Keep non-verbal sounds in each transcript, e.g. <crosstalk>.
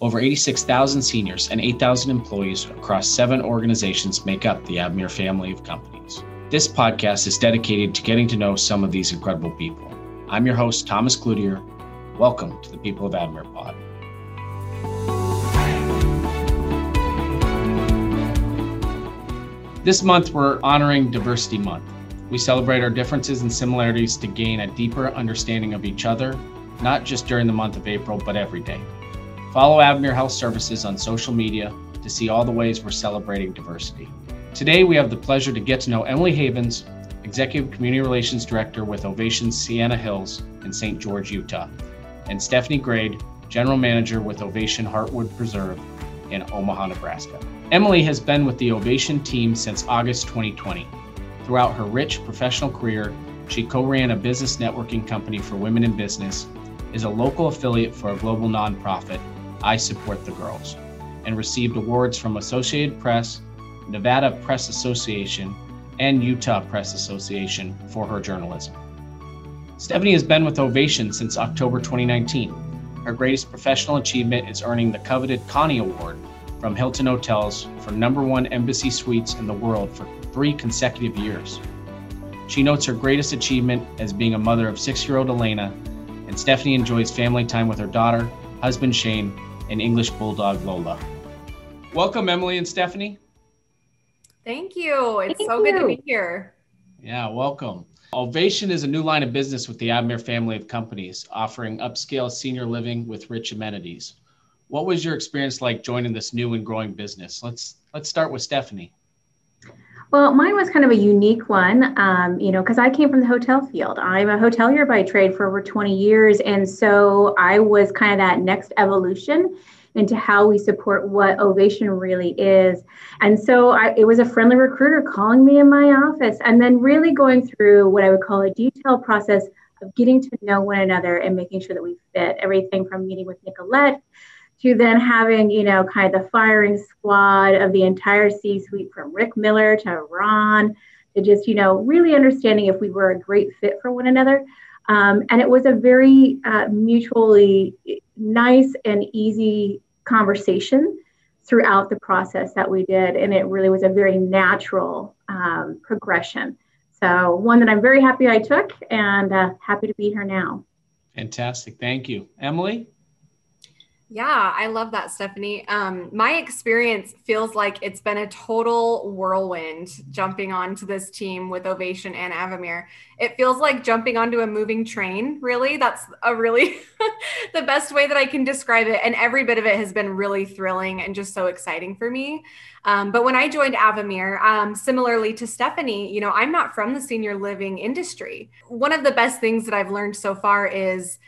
Over 86,000 seniors and 8,000 employees across seven organizations make up the Avamere family of companies. This podcast is dedicated to getting to know some of these incredible people. I'm your host, Thomas Cloutier. Welcome to the People of Avamere Pod. This month, we're honoring Diversity Month. We celebrate our differences and similarities to gain a deeper understanding of each other, not just during the month of April, but every day. Follow Avamere Health Services on social media to see all the ways we're celebrating diversity. Today, we have the pleasure to get to know Emily Havens, Executive Community Relations Director with Ovation Sienna Hills in St. George, Utah, and Stephanie Grade, General Manager with Ovation Heartwood Preserve in Omaha, Nebraska. Emily has been with the Ovation team since August 2020. Throughout her rich professional career, she co ran a business networking company for women in business, is a local affiliate for a global nonprofit, I Support the Girls, and received awards from Associated Press, Nevada Press Association, and Utah Press Association for her journalism. Stephanie has been with Ovation since October 2019. Her greatest professional achievement is earning the coveted Connie Award from Hilton Hotels for number one embassy suites in the world for three consecutive years. She notes her greatest achievement as being a mother of six year old Elena, and Stephanie enjoys family time with her daughter, husband Shane, and English Bulldog Lola. Welcome, Emily and Stephanie. Thank you. It's Thank so you. good to be here. Yeah, welcome. Ovation is a new line of business with the Avamere family of companies, offering upscale senior living with rich amenities. What was your experience like joining this new and growing business? Let's let's start with Stephanie. Well, mine was kind of a unique one, um, you know, because I came from the hotel field. I'm a hotelier by trade for over 20 years. And so I was kind of that next evolution into how we support what Ovation really is. And so I, it was a friendly recruiter calling me in my office and then really going through what I would call a detailed process of getting to know one another and making sure that we fit everything from meeting with Nicolette to then having, you know, kind of the firing squad of the entire C suite from Rick Miller to Ron to just, you know, really understanding if we were a great fit for one another. Um, and it was a very uh, mutually nice and easy conversation throughout the process that we did. And it really was a very natural um, progression. So, one that I'm very happy I took and uh, happy to be here now. Fantastic. Thank you. Emily? Yeah, I love that, Stephanie. Um, my experience feels like it's been a total whirlwind jumping onto this team with Ovation and Avamere. It feels like jumping onto a moving train, really. That's a really <laughs> the best way that I can describe it. And every bit of it has been really thrilling and just so exciting for me. Um, but when I joined Avamere, um, similarly to Stephanie, you know, I'm not from the senior living industry. One of the best things that I've learned so far is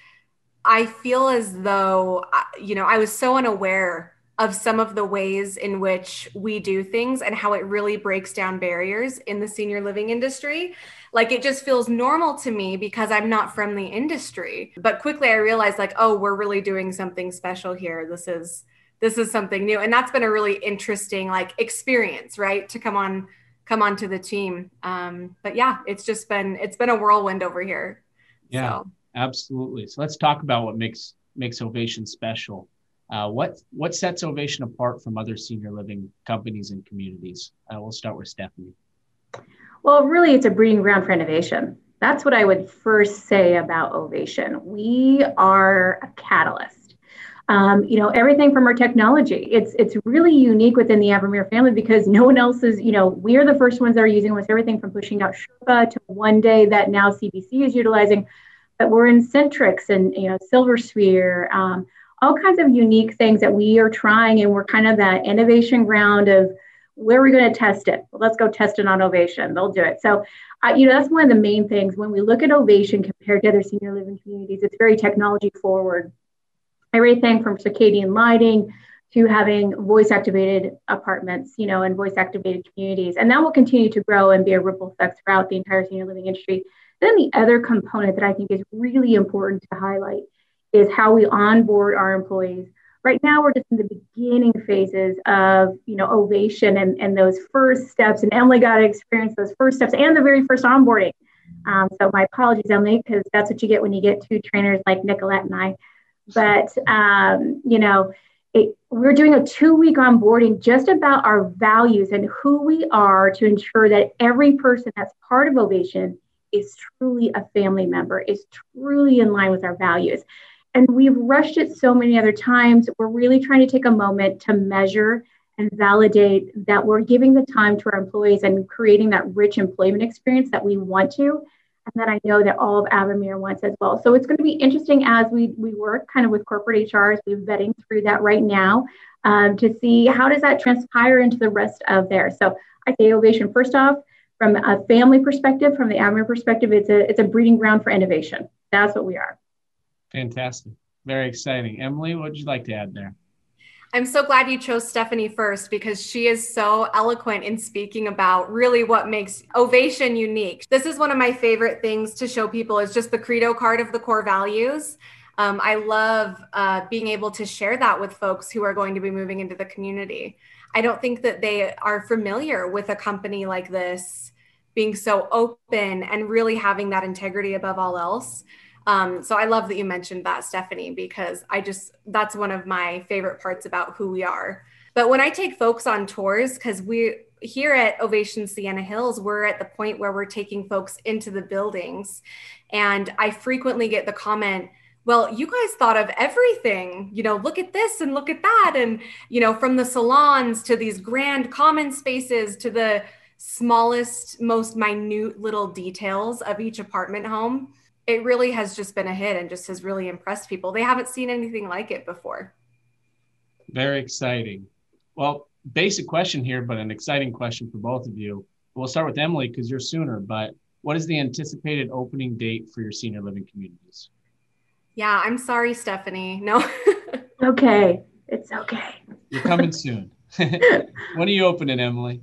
I feel as though, uh, you know, I was so unaware of some of the ways in which we do things and how it really breaks down barriers in the senior living industry. Like it just feels normal to me because I'm not from the industry. But quickly I realized like, oh, we're really doing something special here. This is this is something new. And that's been a really interesting like experience, right? To come on come onto the team. Um, but yeah, it's just been it's been a whirlwind over here. Yeah. So. Absolutely. So let's talk about what makes makes Ovation special. Uh, what what sets Ovation apart from other senior living companies and communities? Uh, we'll start with Stephanie. Well, really, it's a breeding ground for innovation. That's what I would first say about Ovation. We are a catalyst. Um, you know, everything from our technology. It's it's really unique within the Avamere family because no one else is. You know, we are the first ones that are using almost everything from pushing out Sherpa to one day that now CBC is utilizing but we're in Sentrics and you know Silver Sphere, um, all kinds of unique things that we are trying, and we're kind of that innovation ground of where are we going to test it? Well, let's go test it on Ovation. They'll do it. So, uh, you know, that's one of the main things when we look at Ovation compared to other senior living communities. It's very technology forward. Everything from circadian lighting to having voice activated apartments, you know, and voice activated communities, and that will continue to grow and be a ripple effect throughout the entire senior living industry. Then the other component that I think is really important to highlight is how we onboard our employees. Right now, we're just in the beginning phases of, you know, ovation and, and those first steps. And Emily got to experience those first steps and the very first onboarding. Um, so my apologies, Emily, because that's what you get when you get two trainers like Nicolette and I. But um, you know, it, we're doing a two week onboarding just about our values and who we are to ensure that every person that's part of Ovation is truly a family member, is truly in line with our values. And we've rushed it so many other times. We're really trying to take a moment to measure and validate that we're giving the time to our employees and creating that rich employment experience that we want to and that I know that all of Avamere wants as well. So it's going to be interesting as we, we work kind of with corporate HR as we're vetting through that right now um, to see how does that transpire into the rest of there. So I say Ovation first off, from a family perspective, from the Avamere perspective, it's a, it's a breeding ground for innovation. That's what we are. Fantastic. Very exciting. Emily, what would you like to add there? I'm so glad you chose Stephanie first because she is so eloquent in speaking about really what makes Ovation unique. This is one of my favorite things to show people is just the credo card of the core values. Um, I love uh, being able to share that with folks who are going to be moving into the community. I don't think that they are familiar with a company like this being so open and really having that integrity above all else. Um, so I love that you mentioned that, Stephanie, because I just, that's one of my favorite parts about who we are. But when I take folks on tours, because we, here at Ovation Sienna Hills, we're at the point where we're taking folks into the buildings. And I frequently get the comment, well, you guys thought of everything, you know, look at this and look at that. And, you know, from the salons to these grand common spaces to the smallest, most minute little details of each apartment home it really has just been a hit and just has really impressed people. They haven't seen anything like it before. Very exciting. Well, basic question here, but an exciting question for both of you. We'll start with Emily because you're sooner, but what is the anticipated opening date for your senior living communities? Yeah, I'm sorry, Stephanie. No. <laughs> okay. It's okay. You're coming soon. <laughs> when are you opening, Emily?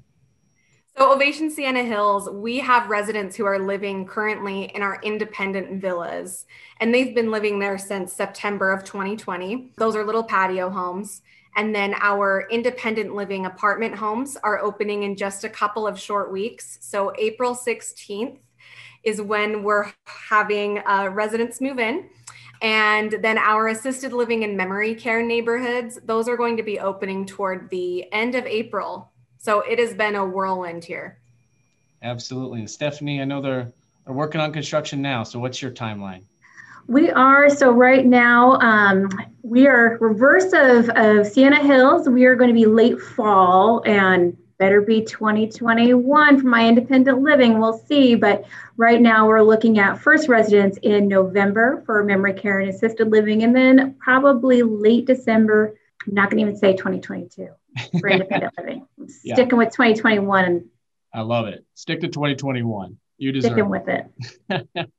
So, Ovation Sienna Hills, we have residents who are living currently in our independent villas, and they've been living there since September of 2020. Those are little patio homes. And then our independent living apartment homes are opening in just a couple of short weeks. So, April 16th is when we're having uh, residents move in. And then our assisted living and memory care neighborhoods, those are going to be opening toward the end of April so it has been a whirlwind here. Absolutely. And Stephanie, I know they're, they're working on construction now. So what's your timeline? We are so right now um, we are reverse of, of Sienna Hills. We are going to be late fall and better be 2021 for my independent living. We'll see. But right now we're looking at first residence in November for memory care and assisted living, and then probably late December. I'm not going to even say 2022 <laughs> for independent living. yeah. Sticking with 2021. I love it. Stick to 2021. You deserve Sticking with it. <laughs>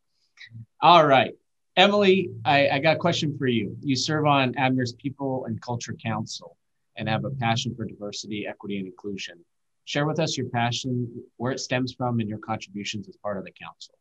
All right. Emily, I, I got a question for you. You serve on Avamere's People and Culture Council and have a passion for diversity, equity, and inclusion. Share with us your passion, where it stems from, and your contributions as part of the council.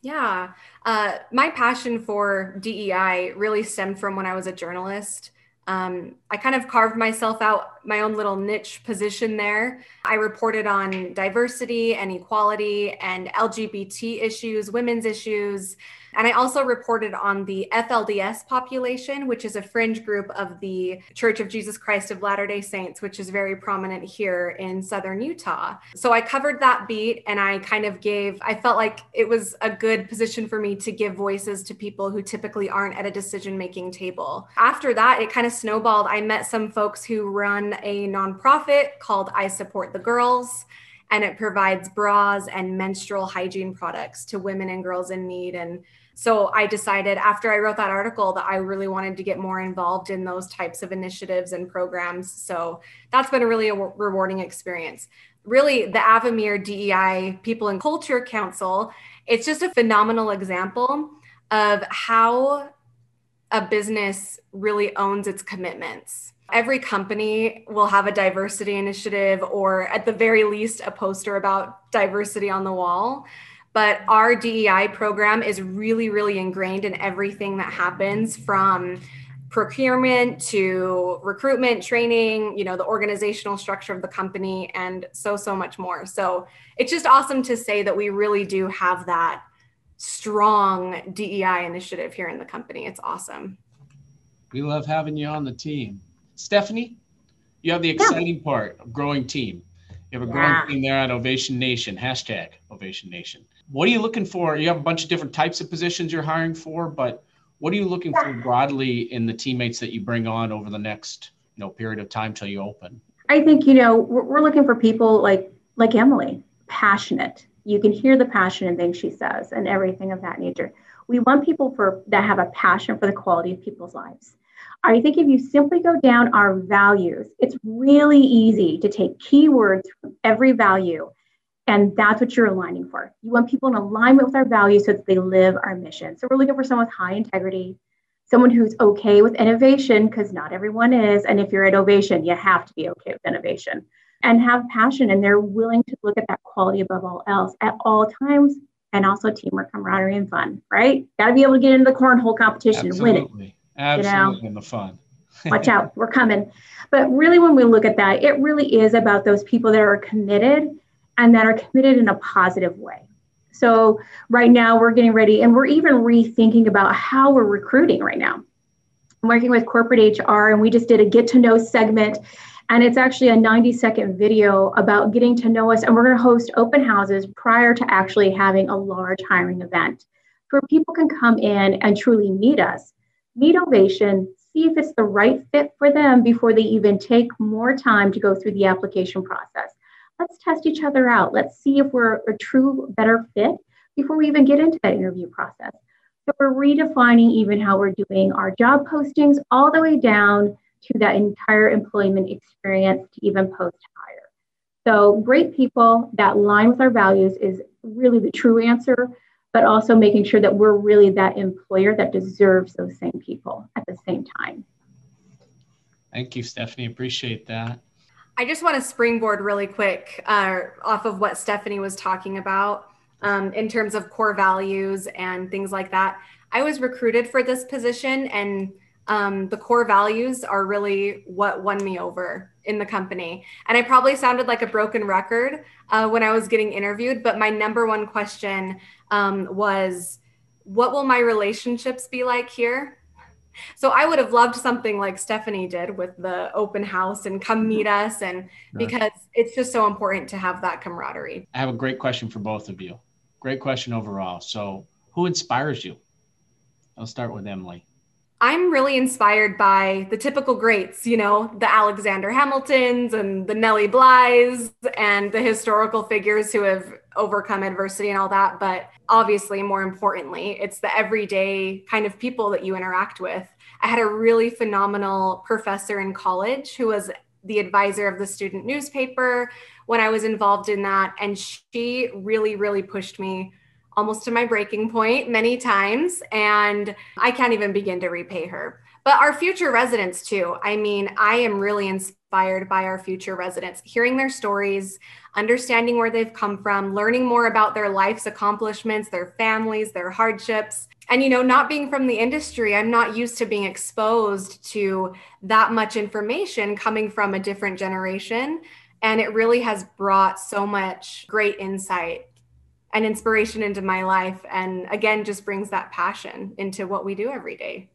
Yeah, uh, my passion for DEI really stemmed from when I was a journalist um, I kind of carved myself out my own little niche position there. I reported on diversity and equality and LGBT issues, women's issues, and I also reported on the FLDS population, which is a fringe group of the Church of Jesus Christ of Latter day Saints, which is very prominent here in Southern Utah. So I covered that beat and I kind of gave, I felt like it was a good position for me to give voices to people who typically aren't at a decision making table. After that, it kind of snowballed. I met some folks who run a nonprofit called I Support the Girls and it provides bras and menstrual hygiene products to women and girls in need. And so I decided after I wrote that article that I really wanted to get more involved in those types of initiatives and programs. So that's been a really a rewarding experience. Really, the Avamere DEI People and Culture Council, it's just a phenomenal example of how a business really owns its commitments. Every company will have a diversity initiative or at the very least a poster about diversity on the wall. But our DEI program is really really ingrained in everything that happens from procurement to recruitment training you know the organizational structure of the company and so so much more. So it's just awesome to say that we really do have that strong DEI initiative here in the company it's awesome we love having you on the team Stephanie, you have the exciting yeah. part of growing team. You have a growing yeah. team there at Ovation Nation, hashtag Ovation Nation. What are you looking for? You have a bunch of different types of positions you're hiring for, but what are you looking for broadly in the teammates that you bring on over the next you know period of time till you open? I think you know we're, we're looking for people like like Emily, passionate. You can hear the passion in things she says and everything of that nature. We want people for that have a passion for the quality of people's lives. I think if you simply go down our values, it's really easy to take keywords from every value, and that's what you're aligning for. You want people in alignment with our values so that they live our mission. So we're looking for someone with high integrity, someone who's okay with innovation, because not everyone is. And if you're at Ovation, you have to be okay with innovation and have passion, and they're willing to look at that quality above all else at all times. And also teamwork, camaraderie, and fun, right? Got to be able to get into the cornhole competition Absolutely. and win it. Absolutely, you know? the fun. Watch out, we're coming. But really, when we look at that, it really is about those people that are committed and that are committed in a positive way. So, right now, we're getting ready and we're even rethinking about how we're recruiting right now. I'm working with corporate HR, and we just did a get to know segment. And it's actually a 90 second video about getting to know us. And we're going to host open houses prior to actually having a large hiring event where people can come in and truly meet us meet ovation, see if it's the right fit for them before they even take more time to go through the application process. Let's test each other out. Let's see if we're a true better fit before we even get into that interview process. So we're redefining even how we're doing our job postings all the way down to that entire employment experience to even post hire. So great people that line with our values is really the true answer but also making sure that we're really that employer that deserves those same people at the same time. Thank you, Stephanie. Appreciate that. I just want to springboard really quick uh, off of what Stephanie was talking about um, in terms of core values and things like that. I was recruited for this position, and um, the core values are really what won me over in the company. And I probably sounded like a broken record uh, when I was getting interviewed, but my number one question um, was, What will my relationships be like here? So I would have loved something like Stephanie did with the open house and come meet us and because it's just so important to have that camaraderie. I have a great question for both of you. Great question overall. So, who inspires you? I'll start with Emily. I'm really inspired by the typical greats, you know, the Alexander Hamiltons and the Nellie Blys and the historical figures who have overcome adversity and all that. But obviously, more importantly, it's the everyday kind of people that you interact with. I had a really phenomenal professor in college who was the advisor of the student newspaper when I was involved in that. And she really, really pushed me almost to my breaking point many times, and I can't even begin to repay her. But our future residents, too. I mean, I am really inspired by our future residents, hearing their stories, understanding where they've come from, learning more about their life's accomplishments, their families, their hardships. And, you know, not being from the industry, I'm not used to being exposed to that much information coming from a different generation. And it really has brought so much great insight an inspiration into my life and again just brings that passion into what we do every day.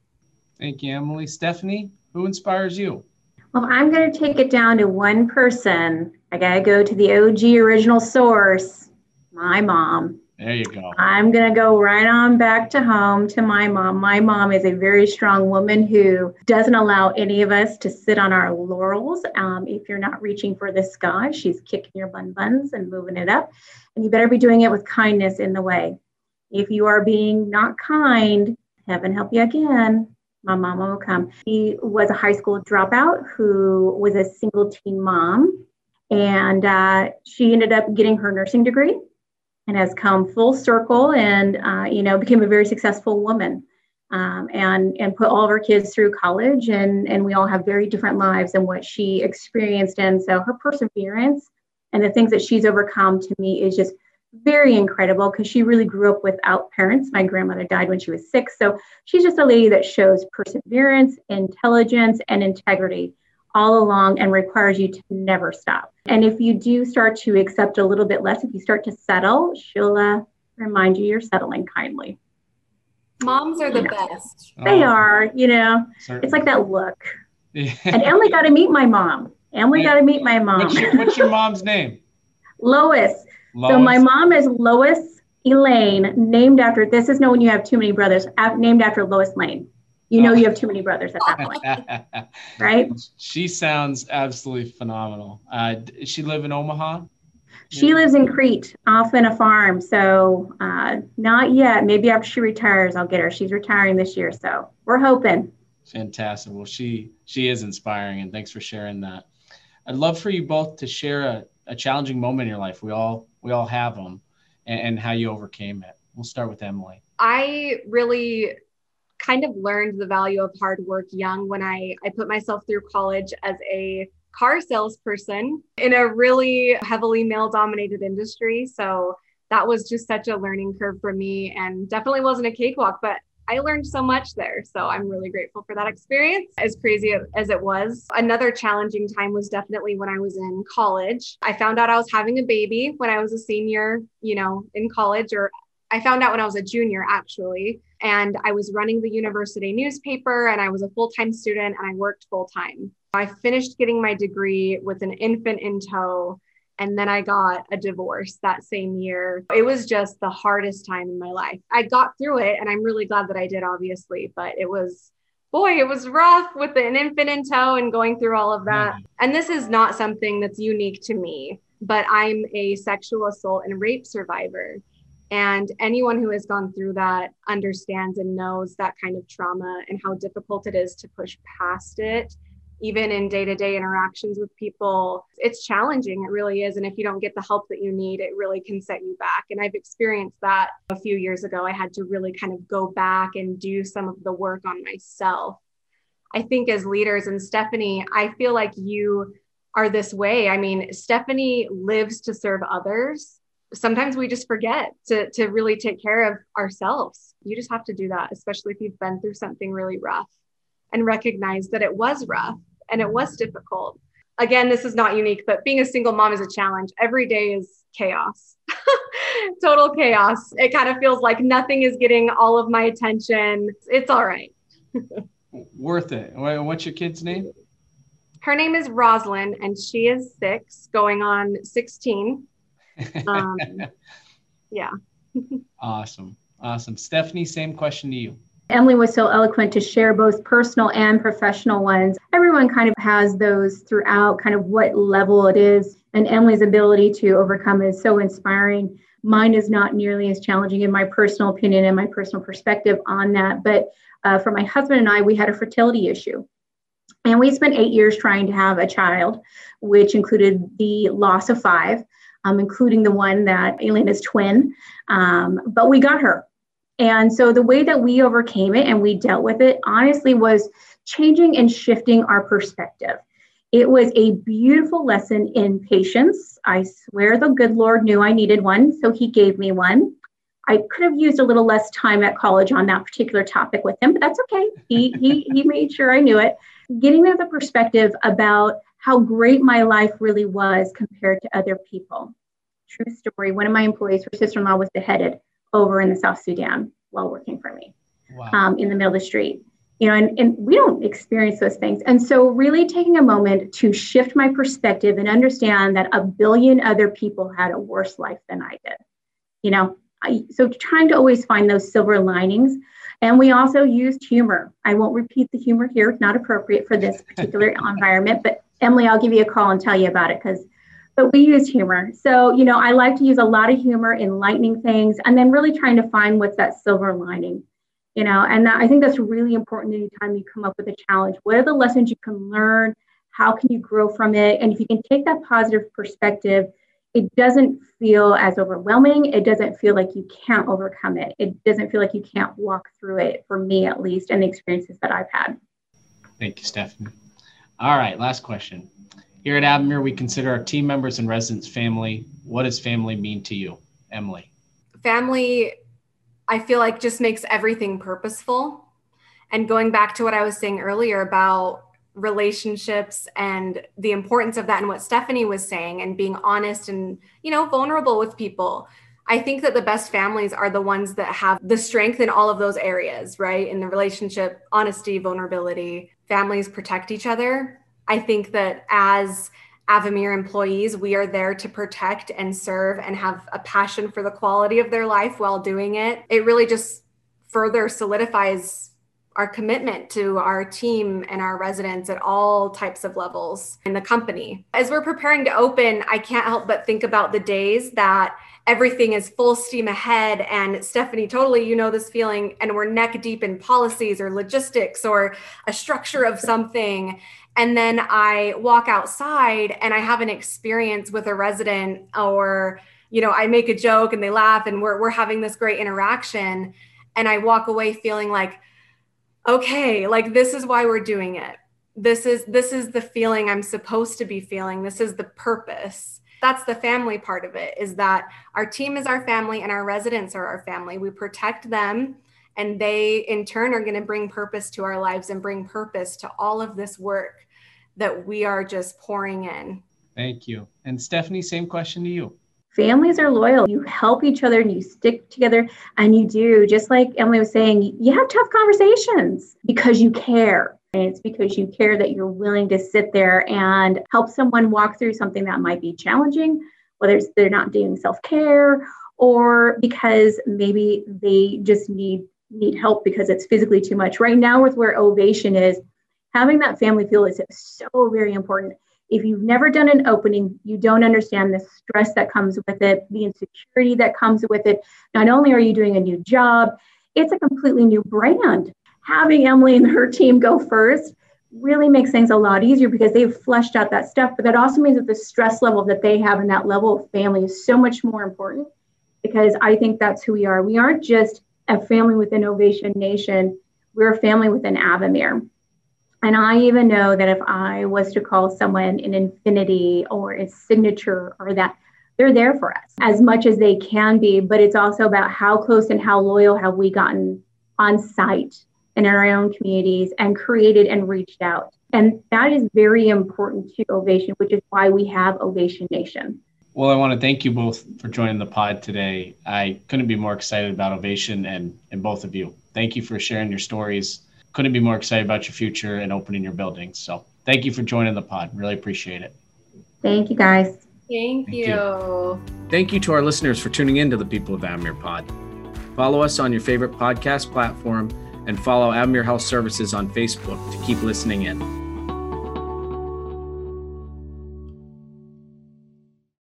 Thank you emily. Stephanie who inspires you? Well i'm going to take it down to one person. I got to go to the og original source my mom there you go. I'm going to go right on back to home to my mom. My mom is a very strong woman who doesn't allow any of us to sit on our laurels. Um, if you're not reaching for the sky, she's kicking your bun buns and moving it up. And you better be doing it with kindness in the way. If you are being not kind, heaven help you again, my mama will come. She was a high school dropout who was a single teen mom. And uh, she ended up getting her nursing degree and has come full circle and uh, you know became a very successful woman um, and and put all of our kids through college and and we all have very different lives and what she experienced. And so her perseverance and the things that she's overcome to me is just very incredible because she really grew up without parents. My grandmother died when she was six. So she's just a lady that shows perseverance intelligence and integrity all along and requires you to never stop. And if you do start to accept a little bit less, if you start to settle, she'll uh, remind you you're settling kindly. Moms are the yeah. best. They oh, are, you know, certainly. it's like that look. and Emily got to meet my mom. Emily got to meet my mom. What's your, what's your mom's name? Lois. <laughs> Lois. So my mom is Lois Elaine, named after. This is no when you have too many brothers. Named after Lois Lane. You know oh. you have too many brothers at that point, <laughs> right? She sounds absolutely phenomenal. Uh, does she live in Omaha? She lives in Crete, off in a farm. So uh, not yet. Maybe after she retires, I'll get her. She's retiring this year, so we're hoping. Fantastic. Well, she she is inspiring, and thanks for sharing that. I'd love for you both to share a, a challenging moment in your life. We all we all have them, and, and how you overcame it. We'll start with Emily. I really kind of learned the value of hard work young when I, I put myself through college as a car salesperson in a really heavily male dominated industry. So that was just such a learning curve for me and definitely wasn't a cakewalk, but I learned so much there. So I'm really grateful for that experience, as crazy as it was. Another challenging time was definitely when I was in college. I found out I was having a baby when I was a senior, you know, in college, or I found out when I was a junior actually. And I was running the university newspaper and I was a full time student and I worked full time. I finished getting my degree with an infant in tow. And then I got a divorce that same year. It was just the hardest time in my life. I got through it and I'm really glad that I did, obviously, but it was boy, it was rough with an infant in tow and going through all of that. Mm-hmm. And this is not something that's unique to me, but I'm a sexual assault and rape survivor. And anyone who has gone through that understands and knows that kind of trauma and how difficult it is to push past it, even in day to day interactions with people. It's challenging, it really is. And if you don't get the help that you need, it really can set you back. And I've experienced that a few years ago. I had to really kind of go back and do some of the work on myself. I think as leaders, and Stephanie, I feel like you are this way. I mean, Stephanie lives to serve others sometimes we just forget to, to really take care of ourselves. You just have to do that, especially if you've been through something really rough and recognize that it was rough and it was difficult. Again, this is not unique, but being a single mom is a challenge. Every day is chaos, <laughs> total chaos. It kind of feels like nothing is getting all of my attention. It's all right. <laughs> Worth it. What's your kid's name? Her name is Rosalind, and she is six, going on 16 um, <laughs> yeah. <laughs> awesome. Awesome. Stephanie, same question to you. Emily was so eloquent to share both personal and professional ones. Everyone kind of has those throughout, kind of what level it is. And Emily's ability to overcome is so inspiring. Mine is not nearly as challenging in my personal opinion and my personal perspective on that. But uh, for my husband and I, we had a fertility issue. And we spent eight years trying to have a child, which included the loss of five um, including the one that Elena's twin. Um, but we got her. And so the way that we overcame it and we dealt with it, honestly, was changing and shifting our perspective. It was a beautiful lesson in patience. I swear the good Lord knew I needed one, so he gave me one. I could have used a little less time at college on that particular topic with him, but that's okay. He, he, he made sure I knew it. Getting the perspective about how great my life really was compared to other people. True story. One of my employees, her sister in law, was beheaded over in the South Sudan while working for me wow. um, in the middle of the street. You know, and, and we don't experience those things. And so, really taking a moment to shift my perspective and understand that a billion other people had a worse life than I did. You know, I, so trying to always find those silver linings. And we also used humor. I won't repeat the humor here, it's not appropriate for this <laughs> particular environment, but Emily, I'll give you a call and tell you about it because but we use humor. So, you know, I like to use a lot of humor in lightening things and then really trying to find what's that silver lining, you know, and that, I think that's really important anytime you come up with a challenge. What are the lessons you can learn? How can you grow from it? And if you can take that positive perspective, it doesn't feel as overwhelming. It doesn't feel like you can't overcome it. It doesn't feel like you can't walk through it, for me at least, and the experiences that I've had. Thank you, Stephanie. All right, last question. Here at Avamere, we consider our team members and residents family. What does family mean to you, Emily? Family, I feel like just makes everything purposeful. And going back to what I was saying earlier about relationships and the importance of that and what Stephanie was saying and being honest and, you know, vulnerable with people. I think that the best families are the ones that have the strength in all of those areas, right? In the relationship, honesty, vulnerability, families protect each other. I think that as Avamere employees, we are there to protect and serve and have a passion for the quality of their life while doing it. It really just further solidifies our commitment to our team and our residents at all types of levels in the company. As we're preparing to open, I can't help but think about the days that everything is full steam ahead. And Stephanie, totally, you know this feeling, and we're neck deep in policies or logistics or a structure of something. And then I walk outside and I have an experience with a resident, or, you know, I make a joke and they laugh and we're, we're having this great interaction. And I walk away feeling like, okay, like this is why we're doing it. This is this is the feeling I'm supposed to be feeling. This is the purpose that's the family part of it is that our team is our family and our residents are our family. We protect them and they in turn are going to bring purpose to our lives and bring purpose to all of this work that we are just pouring in. Thank you. And Stephanie, same question to you. Families are loyal. You help each other and you stick together and you do, just like Emily was saying, you have tough conversations because you care and it's because you care that you're willing to sit there and help someone walk through something that might be challenging, whether it's they're not doing self care or because maybe they just need need help because it's physically too much. Right now, with where Ovation is, having that family feel is so very important. If you've never done an opening, you don't understand the stress that comes with it, the insecurity that comes with it. Not only are you doing a new job, it's a completely new brand having Emily and her team go first really makes things a lot easier because they've fleshed out that stuff. But that also means that the stress level that they have and that level of family is so much more important because I think that's who we are. We aren't just a family within Ovation Nation, we're a family within Avamere. And I even know that if I was to call someone an infinity or a signature or that, they're there for us as much as they can be. But it's also about how close and how loyal have we gotten on site in our own communities and created and reached out. And that is very important to Ovation, which is why we have Ovation Nation. Well, I want to thank you both for joining the pod today. I couldn't be more excited about Ovation and, and both of you. Thank you for sharing your stories. Couldn't be more excited about your future and opening your buildings. So thank you for joining the pod. Really appreciate it. Thank you, guys. Thank, thank you. you. Thank you to our listeners for tuning in to the People of Avamere Pod. Follow us on your favorite podcast platform and follow Avamere Health Services on Facebook to keep listening in.